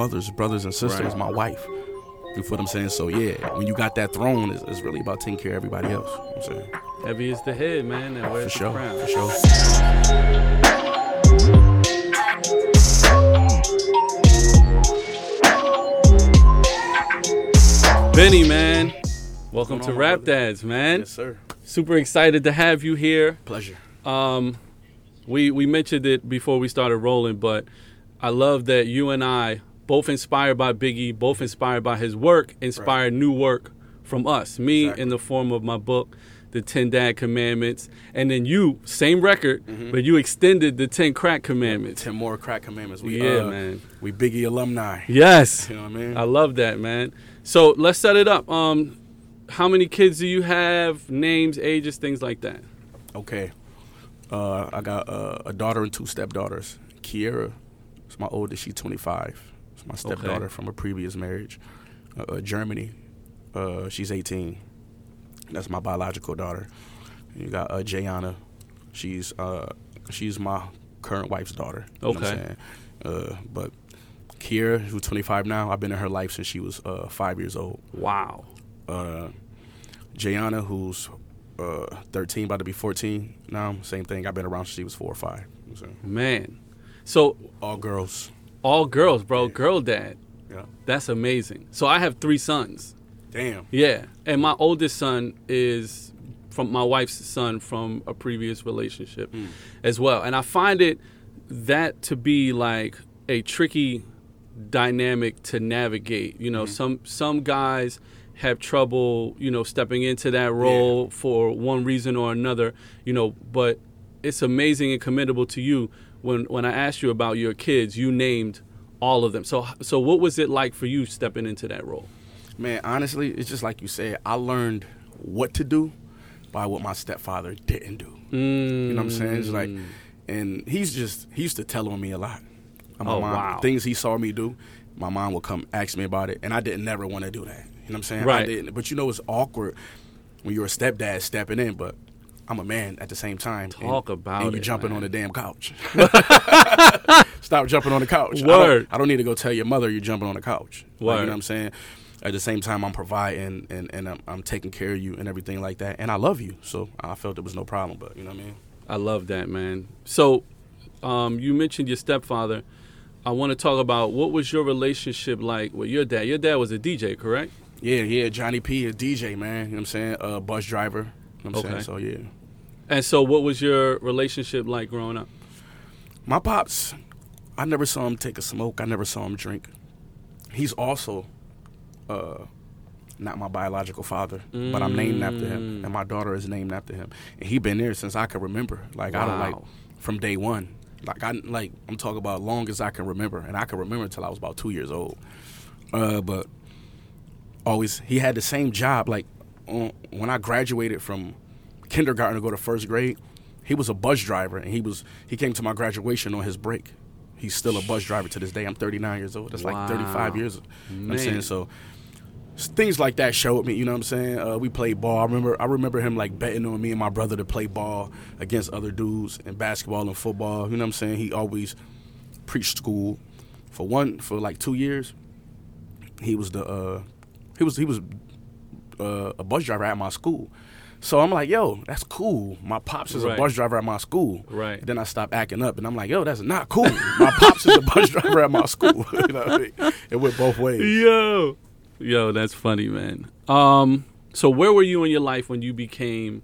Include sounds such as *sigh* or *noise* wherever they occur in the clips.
mothers, brothers, and sisters, Right. my wife. You feel what I'm saying? So yeah, when you got that throne, it's, it's really about taking care of everybody else. You know I'm saying Heavy is the head, man, and for where's the sure, crown? for sure. Benny, man, welcome to on, Rap brother? Dads, man. Yes, sir. Super excited to have you here. Pleasure. Um, we we mentioned it before we started rolling, but I love that you and I both inspired by Biggie, both inspired by his work, inspired new work from us. Me Exactly. in the form of my book, The Ten Dad Commandments, and then you, same record, Mm-hmm. but you extended the Ten Crack Commandments. Ten more crack commandments. We, Yeah, uh, man. We Biggie alumni. Yes, *laughs* You know what I mean? I love that, man. So let's set it up. Um, how many kids do you have? Names, ages, things like that. Okay. Uh, I got uh, a daughter and two stepdaughters. Kiera is my oldest. She's 25. It's my stepdaughter from a previous marriage. Uh, uh, Germany. Uh, she's 18. That's my biological daughter. You got uh, Jayana. She's uh, she's my current wife's daughter. You know what I'm Okay. saying? Uh, but Kiera, who's 25 now, I've been in her life since she was uh, five years old Wow. uh, Jayana, who's uh, 13, about to be 14 now. Same thing. I've been around since she was four or five. So, Man. So all girls. All girls, bro. Girl dad. Yeah. That's amazing. So I have three sons. Damn. Yeah. And my oldest son is from my wife's son from a previous relationship hmm. as well. And I find it that to be like a tricky dynamic to navigate. You know, hmm. some some guys have trouble, you know, stepping into that role for one reason or another, you know, but it's amazing and commendable to you when when I asked you about your kids, you named all of them. So so what was it like for you stepping into that role? Man, honestly, it's just like you said. I learned what to do by what my stepfather didn't do. You know what I'm saying? It's like, mm. and he's just he used to tell on me a lot. My Oh, mom, wow. Things he saw me do, my mom would come ask me about it, and I didn't never want to do that. You know what I'm saying? I Right. didn't. But you know, it's awkward when you're a stepdad stepping in, but. I'm a man at the same time. and- Talk about and you it, jumping man. on the damn couch. *laughs* *laughs* Stop jumping on the couch. I Word. don't, I don't need to go tell your mother you're jumping on the couch. Like, you know what I'm saying? At the same time, I'm providing and, and I'm, I'm taking care of you and everything like that. And I love you. So I felt it was no problem. But you know what I mean? I love that, man. So, um, you mentioned your stepfather. I want to talk about what was your relationship like with your dad. Your dad was a DJ, correct? Yeah, yeah. Johnny P, a DJ, man. You know what I'm saying? A bus driver. You know what I'm Okay. saying? So yeah. And so, what was your relationship like growing up? My pops, I never saw him take a smoke. I never saw him drink. He's also uh, not my biological father, but I'm named after him, and my daughter is named after him. And he been there since I can remember. Like I don't like from day one. Like I like I'm talking about long as I can remember, and I can remember until I was about two years old. Uh, but always he had the same job. Like on, when I graduated from kindergarten to go to first grade, he was a bus driver, and he was he came to my graduation on his break. He's still a bus driver to this day. I'm 39 years old. That's Wow. like 35 years. You know what I'm saying so. Things like that showed me, you know what I'm saying. Uh, we played ball. I remember, I remember him like betting on me and my brother to play ball against other dudes in basketball and football. You know what I'm saying. He always preached school. For one, for like two years, he was the uh, he was he was uh, a bus driver at my school. So I'm like, yo, that's cool. My pops is Right. a bus driver at my school. Right. Then I stopped acting up, and I'm like, yo, that's not cool. My pops is a bus *laughs* driver at my school. *laughs* you know what I mean? It went both ways. Yo, yo, that's funny, man. Um, so where were you in your life when you became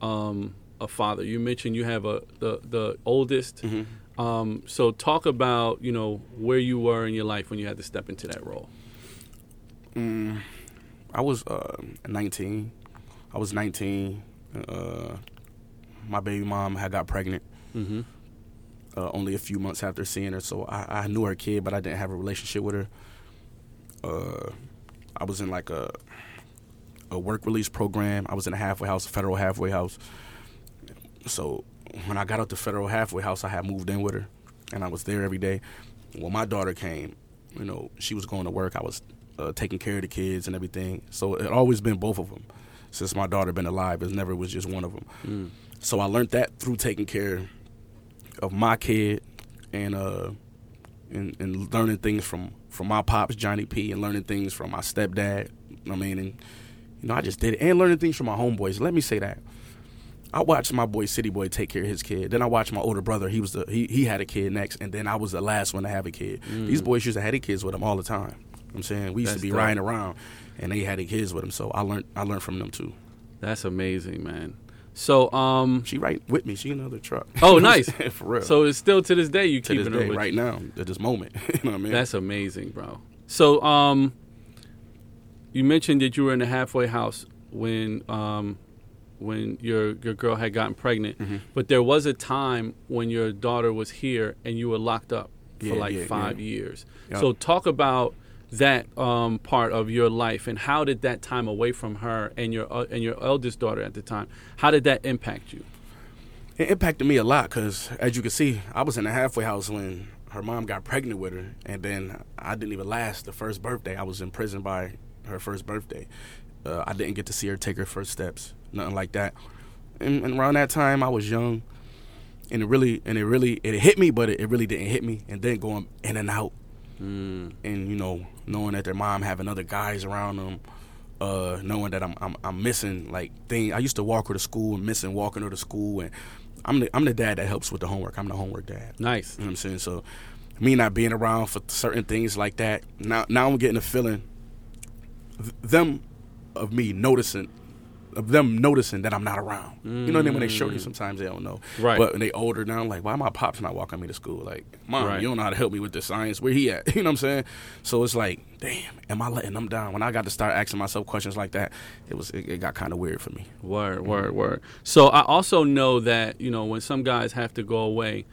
um, a father? You mentioned you have a the the oldest. Hmm. Um, so talk about you know where you were in your life when you had to step into that role. I was uh, 19. I was 19. Uh, my baby mom had got pregnant. Mm-hmm. uh, only a few months after seeing her. So I, I knew her kid, but I didn't have a relationship with her. Uh, I was in like a a work release program. I was in a halfway house, a federal halfway house. So when I got out the federal halfway house, I had moved in with her, and I was there every day. When my daughter came, you know, she was going to work. I was uh, taking care of the kids and everything. So it always been both of them since my daughter been alive. It never was just one of them. So I learned that through taking care of my kid and uh, and, and learning things from from my pops Johnny P and learning things from my stepdad. I mean, and you know, I just did it and learning things from my homeboys. Let me say that. I watched my boy City Boy take care of his kid. Then I watched my older brother. He was the he, he had a kid next, and then I was the last one to have a kid. Mm. These boys used to have their kids with them all the time. You know what I'm saying we used That's to be dope. riding around, and they had their kids with them. So I learned I learned from them too. That's amazing, man. So, um, She right with me. She in another truck. Oh, You know what I'm nice. for real. so it's still to this day you to keeping her right you. now, at this moment, *laughs* you know what I mean? That's amazing, bro. So, um, you mentioned that you were in the halfway house when, um, when your your girl had gotten pregnant, Mm-hmm. but there was a time when your daughter was here and you were locked up for Yeah, like yeah, five yeah. years. So, talk about that um, part of your life and how did that time away from her and your uh, and your eldest daughter at the time, how did that impact you? It impacted me a lot because, as you can see, I was in the halfway house when her mom got pregnant with her, and then I didn't even last the first birthday. I was in prison by her first birthday. Uh, I didn't get to see her take her first steps, nothing like that. And, and around that time, I was young, and it really, and it really, it hit me, but it, it really didn't hit me. And then going in and out, Mm. and you know, knowing that their mom having other guys around them, uh, knowing that I'm, I'm I'm missing like thing. I used to walk her to school and missing walking her to school, and I'm the I'm the dad that helps with the homework. I'm the homework dad. Nice. You know what I'm saying? So me not being around for certain things like that. Now now I'm getting a feeling th- them of me noticing of them noticing that I'm not around. You know what I mean? When they show you mm. sometimes they don't know. Right. But when they older now, like, why my pops not walking me to school? Like, mom, Right. you don't know how to help me with the science. Where he at? *laughs* You know what I'm saying? So it's like, damn, am I letting them down? When I got to start asking myself questions like that, it was it, it got kind of weird for me. Word, word, word. So I also know that you know when some guys have to go away,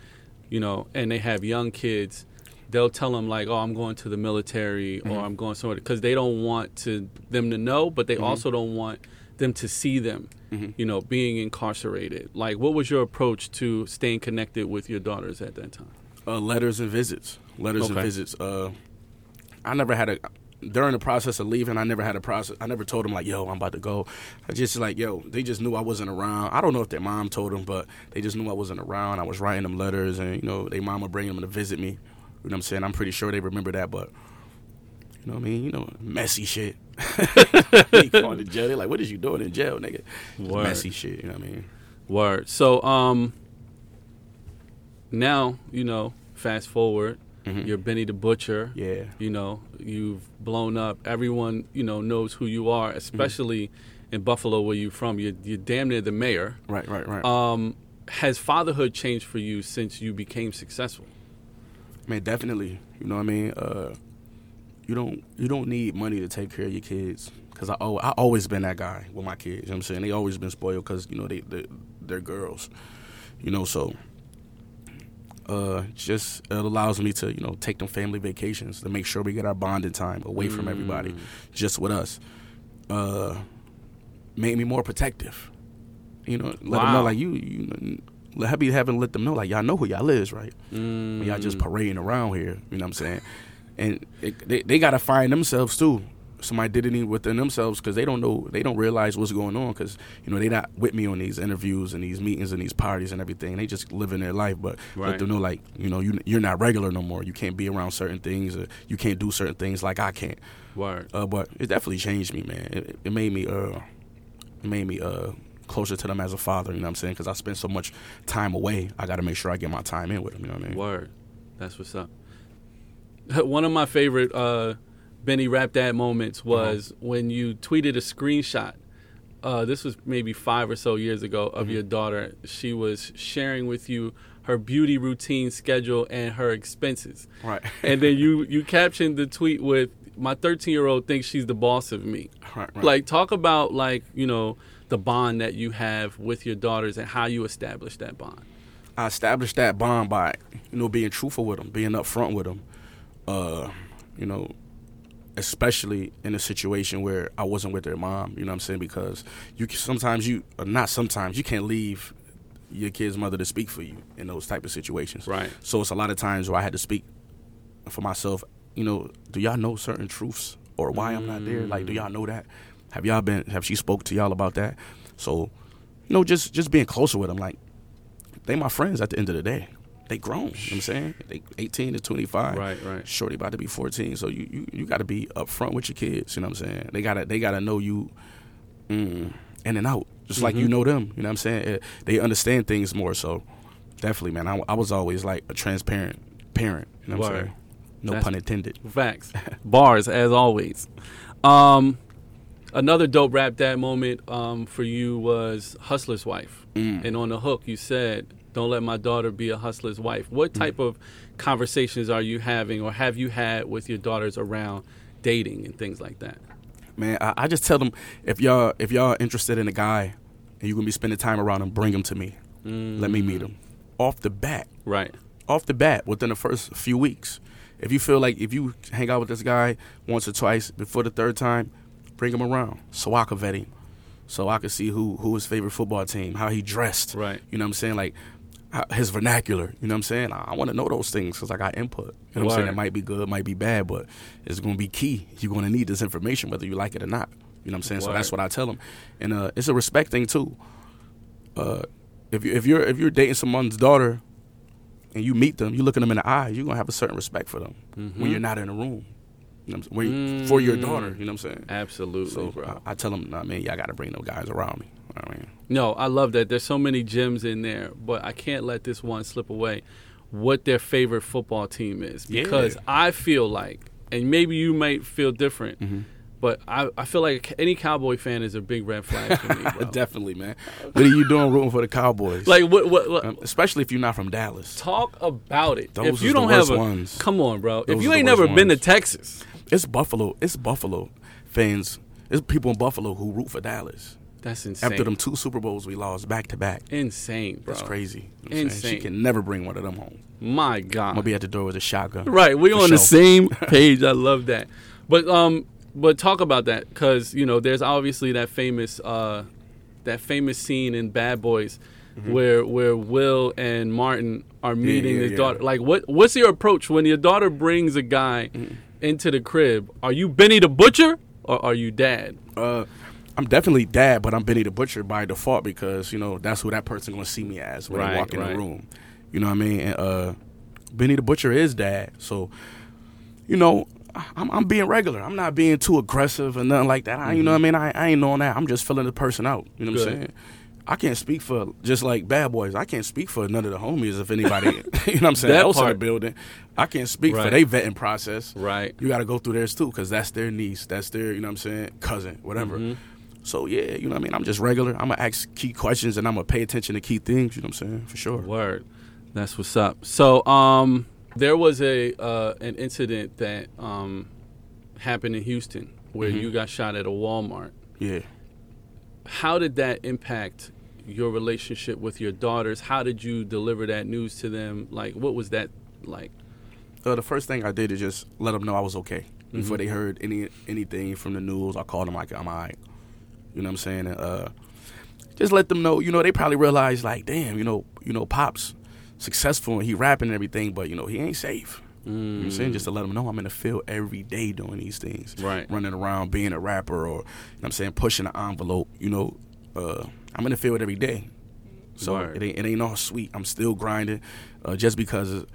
you know, and they have young kids, they'll tell them like, "Oh, I'm going to the military," or mm-hmm. "I'm going somewhere," because they don't want to them to know, but they mm-hmm. also don't want them to see them, you know, being incarcerated. Like, what was your approach to staying connected with your daughters at that time? Uh, letters and visits. Letters and visits. Uh, I never had a during the process of leaving. I never had a process. I never told them like, "Yo, I'm about to go." I just like, "Yo," they just knew I wasn't around. I don't know if their mom told them, but they just knew I wasn't around. I was writing them letters, and you know, their mom would bring them to visit me. You know what I'm saying? I'm pretty sure they remember that, but you know what I mean? You know, messy shit. *laughs* they going to jail. They're like, "What is you doing in jail, nigga?" Messy shit. You know what I mean? Word. So, um, now you know. Fast forward, Mhm. you're Benny the Butcher. Yeah. you know you've blown up everyone you know knows who you are especially in buffalo where you're from you're, you're damn near the mayor Right. Right. Right. um, has fatherhood changed for you since you became successful Man, definitely. You know what I mean? Uh, you don't you don't need money to take care of your kids. Cause I oh, I always been that guy with my kids. You know what I'm saying? They always been spoiled because you know they, they they're girls. You know so. Uh, just it allows me to you know take them family vacations to make sure we get our bonding time away from everybody, just with us. Uh, made me more protective. You know, let them know like you you let happy having let them know like y'all know who y'all is right mm. when y'all just parading around here. You know what I'm saying? And it, they they gotta find themselves too. Some identity within themselves because they don't know they don't realize what's going on because you know they're not with me on these interviews and these meetings and these parties and everything. They just living their life, but Right. let them know like you know you you're not regular no more. You can't be around certain things. Or you can't do certain things like I can't. word Uh, but it definitely changed me, man. It, it made me uh, it made me uh closer to them as a father. You know what I'm saying? Because I spend so much time away. I got to make sure I get my time in with them. You know what I mean? word that's what's up *laughs* one of my favorite uh, benny rap dad moments was when you tweeted a screenshot uh, this was maybe five or so years ago of your daughter she was sharing with you her beauty routine schedule and her expenses Right. *laughs* and then you you captioned the tweet with my 13 year old thinks she's the boss of me Right, right. like talk about like you know the bond that you have with your daughters and how you establish that bond I established that bond by, you know, being truthful with them, being upfront with them. Uh, you know, especially in a situation where I wasn't with their mom. You know what I'm saying? Because you sometimes you, or not sometimes, you can't leave your kid's mother to speak for you in those type of situations. Right. So it's a lot of times where I had to speak for myself. You know, do y'all know certain truths or why I'm not there? Like, do y'all know that? Have y'all been? Have she spoke to y'all about that? So, you know, just just being closer with them. Like, they my friends at the end of the day. They grown. You know what I'm saying? They 18 to 25. Right, right. Shorty about to be 14. So you you, you got to be upfront with your kids. You know what I'm saying? They gotta they gotta know you mm, in and out, just like you Mhm. know them. You know what I'm saying? Eh, They understand things more. So definitely, man. I, I was always like a transparent parent. You know what I'm saying? No That's- pun intended. Facts. Bars as always. Um, another dope rap dad moment um, for you was Hustler's Wife. Mm. And on the hook, you said, "Don't let my daughter be a hustler's wife." What hmm. type of conversations are you having, or have you had with your daughters around dating and things like that? Man, I, I just tell them if y'all if y'all interested in a guy and you're gonna be spending time around him, bring him to me. Let me meet him mm. off the bat. Right. off the bat within the first few weeks. If you feel like if you hang out with this guy once or twice before the third time, bring him around so I can vet him, so I can see who who his favorite football team, how he dressed, Right. You know what I'm saying? Like his vernacular. You know what I'm saying? I, want to know those things because I got input. You know what I'm saying? It might be good, might be bad, but it's going to be key. You're going to need this information whether you like it or not. You know what I'm saying? So that's what I tell them, and uh, it's a respect thing too. Uh, if you if you're if you're dating someone's daughter and you meet them, you look at them in the eye, you're gonna have a certain respect for them Mhm. when you're not in the room. You know what I'm saying? You- For your daughter, you know what I'm saying? Absolutely, So bro. I, I tell them, I mean, y'all got to bring those guys around me. You know what I mean, No, I love that. There's so many gems in there, but I can't let this one slip away. What their favorite football team is, Yeah. because I feel like, and maybe you might feel different, Mm-hmm. but I, I feel like any Cowboy fan is a big red flag for me, *laughs* definitely, man. What are you doing rooting for the Cowboys? like what? What? what Um, especially if you're not from Dallas. talk about it. Those if you don't worst have a, ones. come on, bro. Those if you ain't never worst been to. Texas, It's Buffalo. It's Buffalo fans. It's people in Buffalo who root for Dallas. That's insane. After them two Super Bowls we lost back to back. insane, bro. That's crazy. You know saying? She can never bring one of them home. My God. I'm gonna be at the door with a shotgun. Right, we on the same *laughs* page. I love that. But um, but talk about that because you know there's obviously that famous uh, that famous scene in Bad Boys where where Will and Martin are meeting Mm-hmm. yeah, his yeah. daughter. Like, what what's your approach when your daughter brings a guy Mm-hmm. into the crib? Are you Benny the Butcher or are you Dad? Uh, I'm definitely dad, but I'm Benny the Butcher by default because you know that's who that person gonna see me as when Right, they walk in right. the room. You know what I mean? And, uh, Benny the Butcher is dad, so you know I'm, I'm being regular. I'm not being too aggressive or nothing like that. I, you know what I mean? I, I ain't knowing that. I'm just filling the person out. You know what I'm saying? I can't speak for just like bad boys. I can't speak for none of the homies if anybody *laughs* *laughs* you know what I'm saying That else in the part. building. I can't speak Right. for their vetting process Right. you got to go through theirs too because that's their niece that's their you know what i'm saying cousin whatever Mhm. So yeah you know what i mean i'm just regular i'm gonna ask key questions and i'm gonna pay attention to key things you know what i'm saying for sure Word. That's what's up. So, um, there was a uh, an incident that um, happened in Houston where Mm-hmm. you got shot at a Walmart. yeah How did that impact your relationship with your daughters? How did you deliver that news to them? Like, what was that like? uh, the first thing i did is just let them know i was okay before Mhm. they heard any anything from the news i called them like i'm all right you know what i'm saying and, uh just let them know you know they probably realize like damn you know you know pops successful and he rapping and everything but you know he ain't safe You know what I'm saying? Just to let them know I'm in the field every day doing these things. Right. Running around being a rapper or, you know what I'm saying, pushing the envelope, you know. Uh, I'm in the field every day. So Word. it ain't, it ain't all sweet. I'm still grinding. Uh, just because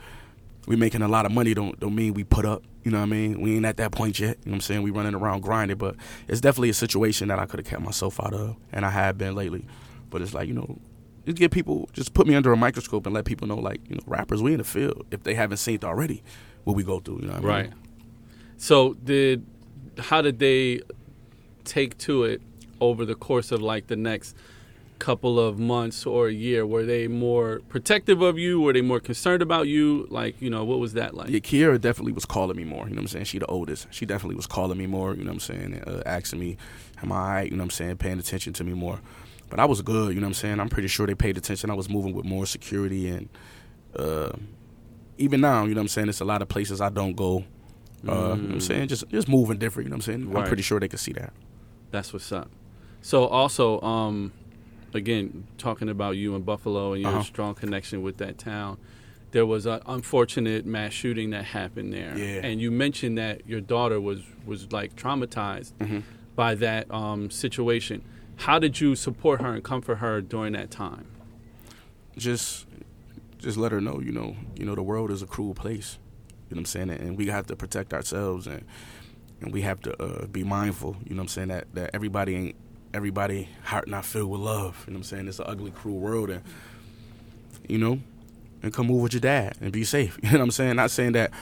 we making a lot of money don't don't mean we put up. You know what I mean? We ain't at that point yet. You know what I'm saying? We running around grinding, but it's definitely a situation that I could have kept myself out of, and I have been lately. But it's like you know, just get people, just put me under a microscope and let people know, like you know, rappers, we in the field. If they haven't seen it already, what we go through. You know what I mean? Right. So, did how did they take to it over the course of like the next couple of months or a year? Were they more protective of you? Were they more concerned about you? Like, you know, what was that like? Yeah, Kiera definitely was calling me more. You know what I'm saying? She the oldest. She definitely was calling me more. You know what I'm saying? Uh, asking me, am I all right? You know what I'm saying? Paying attention to me more. But I was good. You know what I'm saying? I'm pretty sure they paid attention. I was moving with more security and uh, even now, you know what I'm saying? It's a lot of places I don't go. Uh, You know what I'm saying? Just just moving different. You know what I'm saying? Mm. Right. I'm pretty sure they could see that. That's what's up. So also, um, again, talking about you in Buffalo and your Uh-huh. strong connection with that town, there was an unfortunate mass shooting that happened there. Yeah. And you mentioned that your daughter was was like traumatized Mhm. by that um, situation. How did you support her and comfort her during that time? just just let her know, you know, you know, the world is a cruel place. You know what I'm saying? And we have to protect ourselves and and we have to uh, be mindful. You know what I'm saying? That that everybody ain't everybody heart not filled with love. You know what I'm saying? It's an ugly, cruel world, and you know, and come move with your dad and be safe. *laughs* You know what I'm saying? Not saying that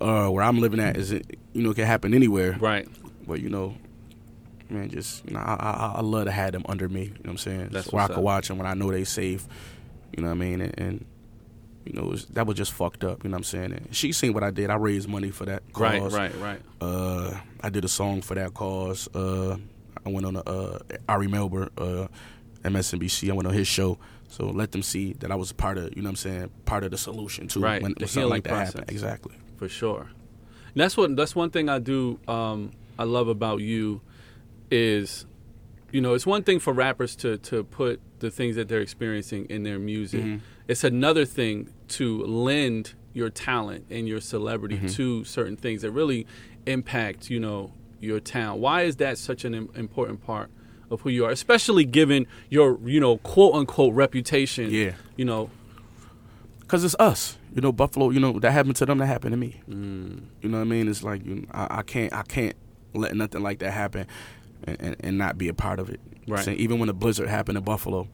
uh, where I'm living at is it, you know, it can happen anywhere. Right. But you know, man, just you know, I, I, I love to have them under me. You know what I'm saying? That's so where I can watch them when I know they safe. You know what I mean? And, and you know, was, that was just fucked up. You know what I'm saying? And she seen what I did. I raised money for that cause. Right. Right. Right. Uh, I did a song for that cause. Uh, I went on a uh, Ari Melber, uh, MSNBC. I went on his show. So let them see that I was part of, you know what I'm saying, part of the solution too. Right, When, the something healing like that process. happened. Exactly. for sure. And that's what that's one thing I do. Um, I love about you is, you know, it's one thing for rappers to to put the things that they're experiencing in their music. Mm-hmm. It's another thing to lend your talent and your celebrity Mm-hmm. to certain things that really impact, you know, your town. Why is that such an important part of who you are, especially given your, you know, quote unquote reputation? Yeah. You know, Cause it's us, you know. Buffalo, you know that happened to them. That happened to me. Mm. You know what I mean? It's like you, I, I can't, I can't let nothing like that happen, and, and, and not be a part of it. Right. Saying, even when the blizzard happened in Buffalo,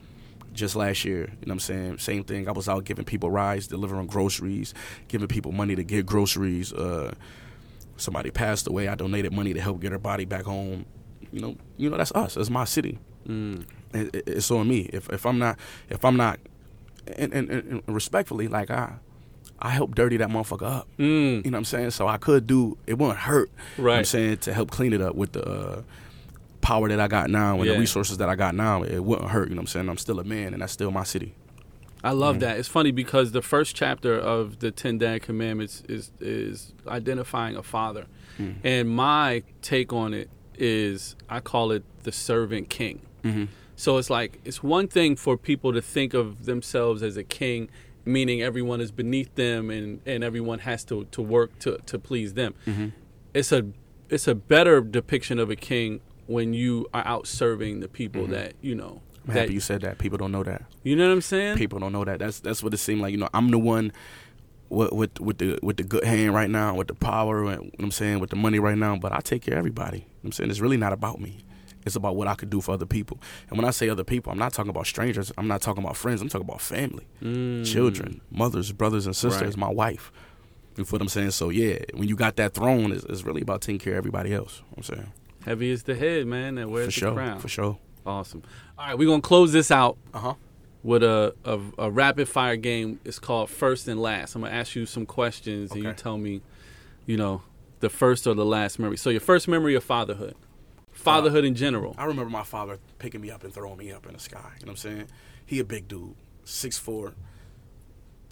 just last year, you know what I'm saying? Same thing. I was out giving people rides, delivering groceries, giving people money to get groceries. Uh, somebody passed away. I donated money to help get her body back home. You know, you know that's us. That's my city. mm, It, it, it's on me. If if I'm not, if I'm not, and, and, and respectfully, like I, I helped dirty that motherfucker up. mm, You know what I'm saying? So I could do it wouldn't hurt. You know I'm saying to help clean it up with the uh, power that I got now and Yeah. the resources that I got now, it wouldn't hurt. You know what I'm saying? I'm still a man and that's still my city. I love mm. that. It's funny because the first chapter of the Ten Dad Commandments is is identifying a father, mm. and my take on it is I call it the servant king. Mm-hmm. So it's like it's one thing for people to think of themselves as a king, meaning everyone is beneath them and, and everyone has to, to work to, to please them. Mm-hmm. It's a it's a better depiction of a king when you are out serving the people mm-hmm. that you know. I'm that, happy you said that. People don't know that. you know what I'm saying? People don't know that. That's that's what it seemed like. You know, I'm the one with with, with the with the good hand right now, with the power, and you know what I'm saying, with the money right now. But I take care of everybody. You know what I'm saying it's really not about me. It's about what I could do for other people. And when I say other people, I'm not talking about strangers. I'm not talking about friends. I'm talking about family, mm. children, mothers, brothers, and sisters, Right. my wife. You feel what I'm saying? So yeah, when you got that throne, it's, it's really about taking care of everybody else. You know what I'm saying Heavy is the head, man, for wears the sure, crown. for sure. Awesome. All right, we're gonna close this out Uh huh. with a, a a rapid fire game. It's called First and Last. I'm gonna ask you some questions, and you tell me, you know, the first or the last memory. So your first memory of fatherhood, fatherhood in general. I remember my father picking me up and throwing me up in the sky. You know what I'm saying? He a big dude, 6'4",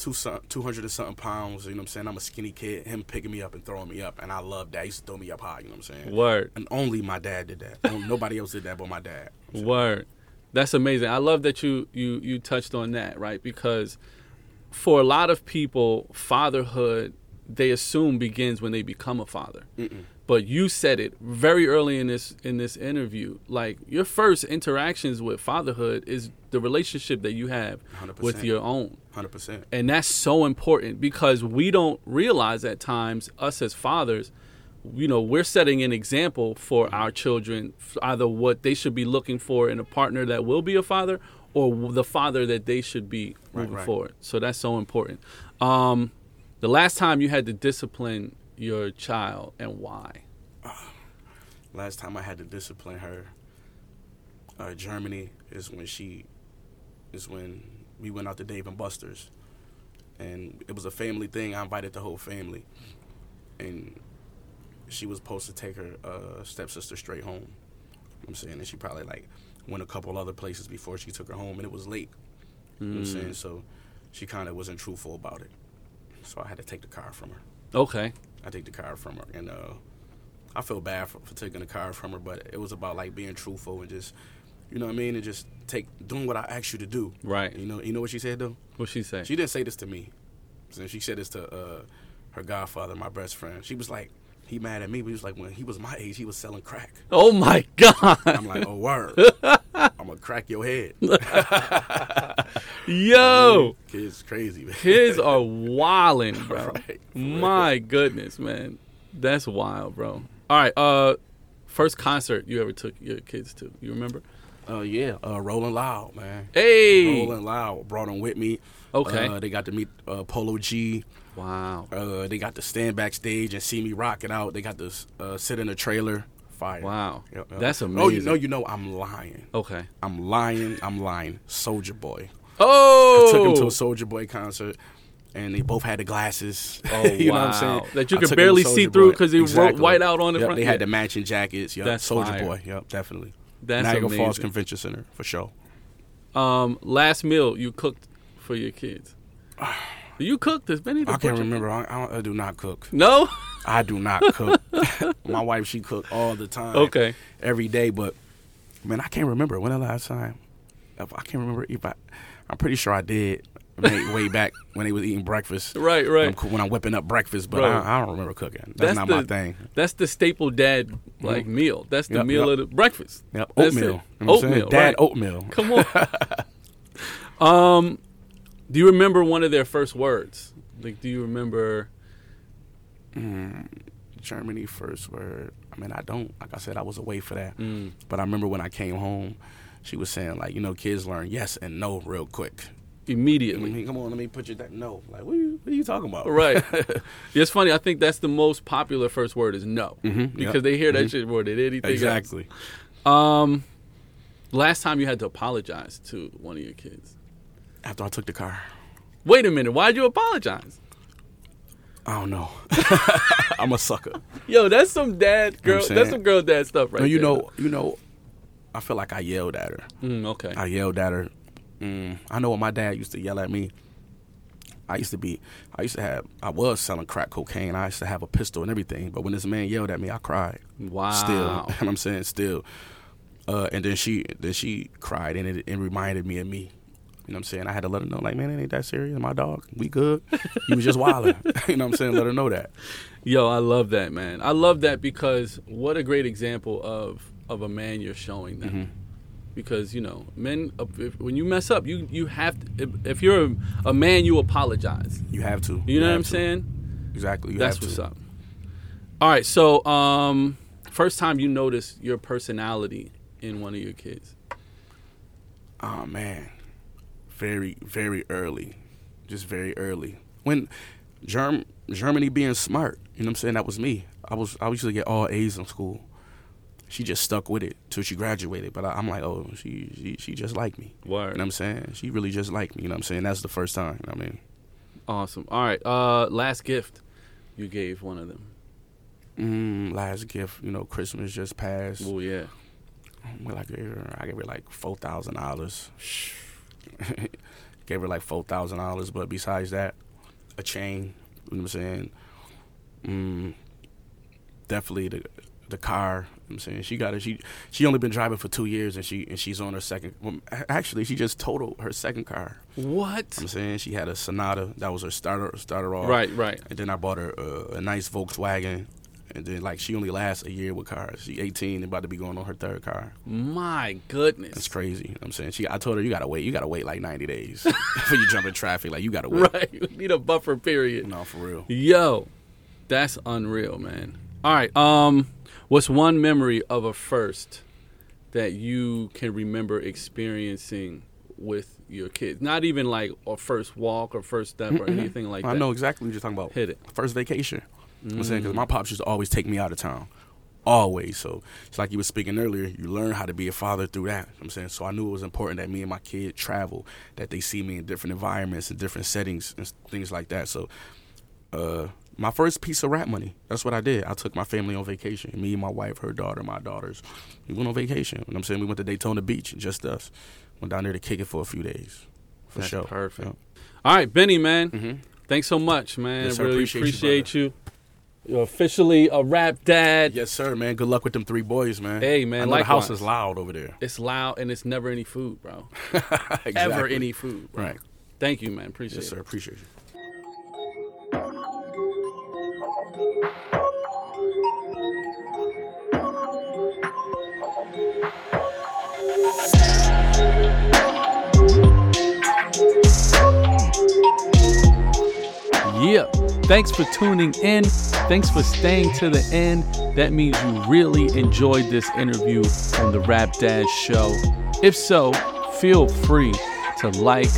two some- 200 and something pounds. You know what I'm saying? I'm a skinny kid. Him picking me up and throwing me up, and I love that. He used to throw me up high. You know what I'm saying? Word, And only my dad did that. Nobody else did that but my dad. word. That's amazing. I love that you you you touched on that, right? Because for a lot of people, fatherhood they assume begins when they become a father. But you said it very early in this in this interview. Like your first interactions with fatherhood is the relationship that you have with 100%. your own. 100%. And that's so important because we don't realize at times, us as fathers, you know, we're setting an example for our children, either what they should be looking for in a partner that will be a father or the father that they should be Right, moving right. forward. So that's so important. Um, the last time you had to discipline your child and why? *sighs* Last time I had to discipline her, uh, Germany is when she, is when we went out to Dave and Buster's, and it was a family thing. I invited the whole family, and she was supposed to take her uh, stepsister straight home. You know I'm saying, and she probably like went a couple other places before she took her home, and it was late. You know what I'm saying, so she kind of wasn't truthful about it. So I had to take the car from her. Okay. I take the car from her, and uh, I feel bad for, for taking the car from her, but it was about like being truthful and just, you know what I mean, and just take doing what I asked you to do. Right. You know, you know what she said though. What she said? She didn't say this to me. She said this to uh, her godfather, my best friend. She was like, he mad at me, but he was like, when he was my age, he was selling crack. oh my God. I'm like, oh word, *laughs* I'm gonna crack your head. *laughs* Yo, Kids crazy, man. kids are *laughs* wilding, bro. Right, My goodness, man, that's wild, bro. All right, uh, first concert you ever took your kids to? You remember? Uh, yeah, uh, Rolling Loud, man. Hey, Rolling Loud brought them with me. Okay. Uh, they got to meet uh, Polo G. wow, Uh, they got to stand backstage and see me rocking out. They got to uh, sit in a trailer. Fire. wow, Yep, yep. that's amazing. Oh, you know, you know, I'm lying. okay. I'm lying. I'm lying. Soulja Boy. Oh, I took him to a Soulja Boy concert, and they both had the glasses. Oh, *laughs* you know what I'm wow. saying? That you could took him to barely see through Boy. 'cause he wrote white out on the Yep, front. They had the matching jackets. Yep. That's Soulja. Boy. Yep, definitely. That's Niagara Falls amazing. Convention Center for sure. Um, last meal you cooked for your kids. *sighs* You cooked this, many. I can't remember. I, I, I do not cook. No. I do not cook. *laughs* *laughs* My wife, she cook all the time. Okay. Every day, but man, I can't remember when the last time. If I can't remember if I. I'm pretty sure I did. Way, way back when they was eating breakfast. Right, right. I'm, when I'm whipping up breakfast, but Right. I, I don't remember cooking. That's, not my the, thing. That's the staple dad like meal. That's the Yep, meal yep. of the breakfast. Yep, oatmeal. You know what I'm saying? Oatmeal, Dad right. oatmeal. Come on. *laughs* um, do you remember one of their first words? Like, do you remember? Germany first word. I mean, I don't. Like I said, I was away for that. Mm. But I remember when I came home, she was saying like, you know, kids learn yes and no real quick. I Immediately. mean, come on, let me put you that no. Like, what are you, what are you talking about? Right. *laughs* *laughs* It's funny. I think that's the most popular first word is no, Mhm, because yep, they hear that shit more than anything. else. exactly. Um, last time you had to apologize to one of your kids. After I took the car, Wait a minute. Why'd you apologize? I don't know. *laughs* I'm a sucker. Yo, that's some dad You know girl. that's some girl dad stuff, right? no, you there. know, you know. I feel like I yelled at her. Mm, okay. I yelled at her. Mm, I know when my dad used to yell at me. I used to be, I used to have, I was selling crack cocaine. I used to have a pistol and everything. But when this man yelled at me, I cried. Wow. Still, *laughs* and I'm saying still. Uh, and then she, then she cried, and it, it reminded me of me. You know what I'm saying? I had to let her know, like, man, it ain't that serious. My dog, we good. He was just wilding. *laughs* you know what I'm saying? Let her know that. Yo, I love that, man. I love that because what a great example of of a man you're showing them. Mm-hmm. Because you know, men, if, when you mess up, you you have to. If, if you're a, a man, you apologize. You have to. You know what I'm to. saying? Exactly. You That's have what's to. up. All right, so um, first time you noticed your personality in one of your kids. Oh man, very very early, just very early. When Germ Germany being smart, you know what I'm saying? That was me. I was I used to get all A's in school. She just stuck with it till she graduated. But I, I'm like, oh, she, she she just like me. You know what I'm saying? She really just like me. You know what I'm saying? That's the first time. You know what I mean, Awesome. All right. Uh, last gift you gave one of them. mm, last gift, you know, Christmas just passed. Oh yeah. Well, I gave her, I gave her like four thousand dollars. *laughs* gave her like four thousand dollars, but besides that, a chain. You know what I'm saying? Mm, definitely the the car. You I'm saying she got it. She she only been driving for two years, and she and she's on her second. Well, actually, she just totaled her second car. What? I'm saying she had a Sonata that was her starter starter off. Right. Right. And then I bought her uh, a nice Volkswagen. And then like she only lasts a year with cars. She 18 and about to be going on her third car. My goodness. That's crazy. You I'm saying she. I told her you gotta wait. You gotta wait like 90 days *laughs* before you jump in traffic. Like you gotta wait. Right. *laughs* We need a buffer period. No, for real. Yo, that's unreal, man. All right. Um, what's one memory of a first that you can remember experiencing with your kids? Not even like a first walk or first step or anything like I that. I know exactly what you're talking about. Hit it. First vacation. What I'm saying because my pops used to always take me out of town. Always. So it's like you were speaking earlier, you learn how to be a father through that. You know I'm saying? So I knew it was important that me and my kid travel, that they see me in different environments and different settings and things like that. So uh, my first piece of rap money, that's what I did. I took my family on vacation. Me, my wife, her daughter, my daughters. We went on vacation. You know what I'm saying? We went to Daytona Beach, just us. Went down there to kick it for a few days. For That's sure. perfect. Yeah. All right, Benny, man. Mhm. Thanks so much, man. Yes, sir. really Appreciate you, appreciate you. You're officially a rap dad. Yes, sir, man. Good luck with them three boys, man. Hey, man, the house is loud over there. It's loud and it's never any food, bro. *laughs* Ever any food. Bro. Right. Thank you, man. Appreciate Yes, it. sir. Appreciate you. Yeah. Thanks for tuning in. Thanks for staying to the end. That means you really enjoyed this interview on the Rap Dad Show. If so, feel free to like,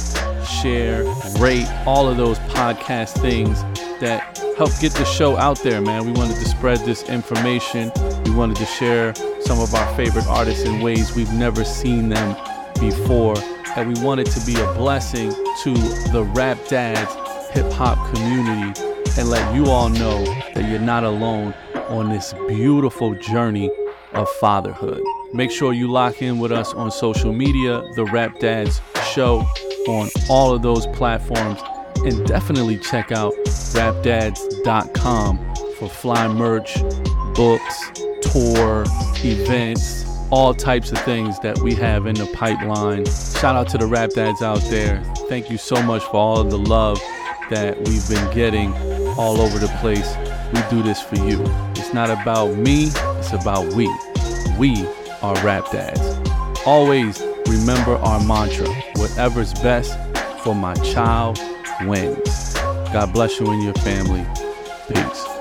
share, rate all of those podcast things that help get the show out there, man. We wanted to spread this information. We wanted to share some of our favorite artists in ways we've never seen them before. And we wanted to be a blessing to the Rap Dads hip hop community and let you all know that you're not alone on this beautiful journey of fatherhood. Make sure you lock in with us on social media, the Rap Dads Show, on all of those platforms. And definitely check out rapdads.com for fly merch, books, tour, events, all types of things that we have in the pipeline. Shout out to the Rap Dads out there. Thank you so much for all of the love that we've been getting all over the place. We do this for you. It's not about me, it's about we. We are Rap Dads. Always remember our mantra whatever's best for my child wins. God bless you and your family. Peace.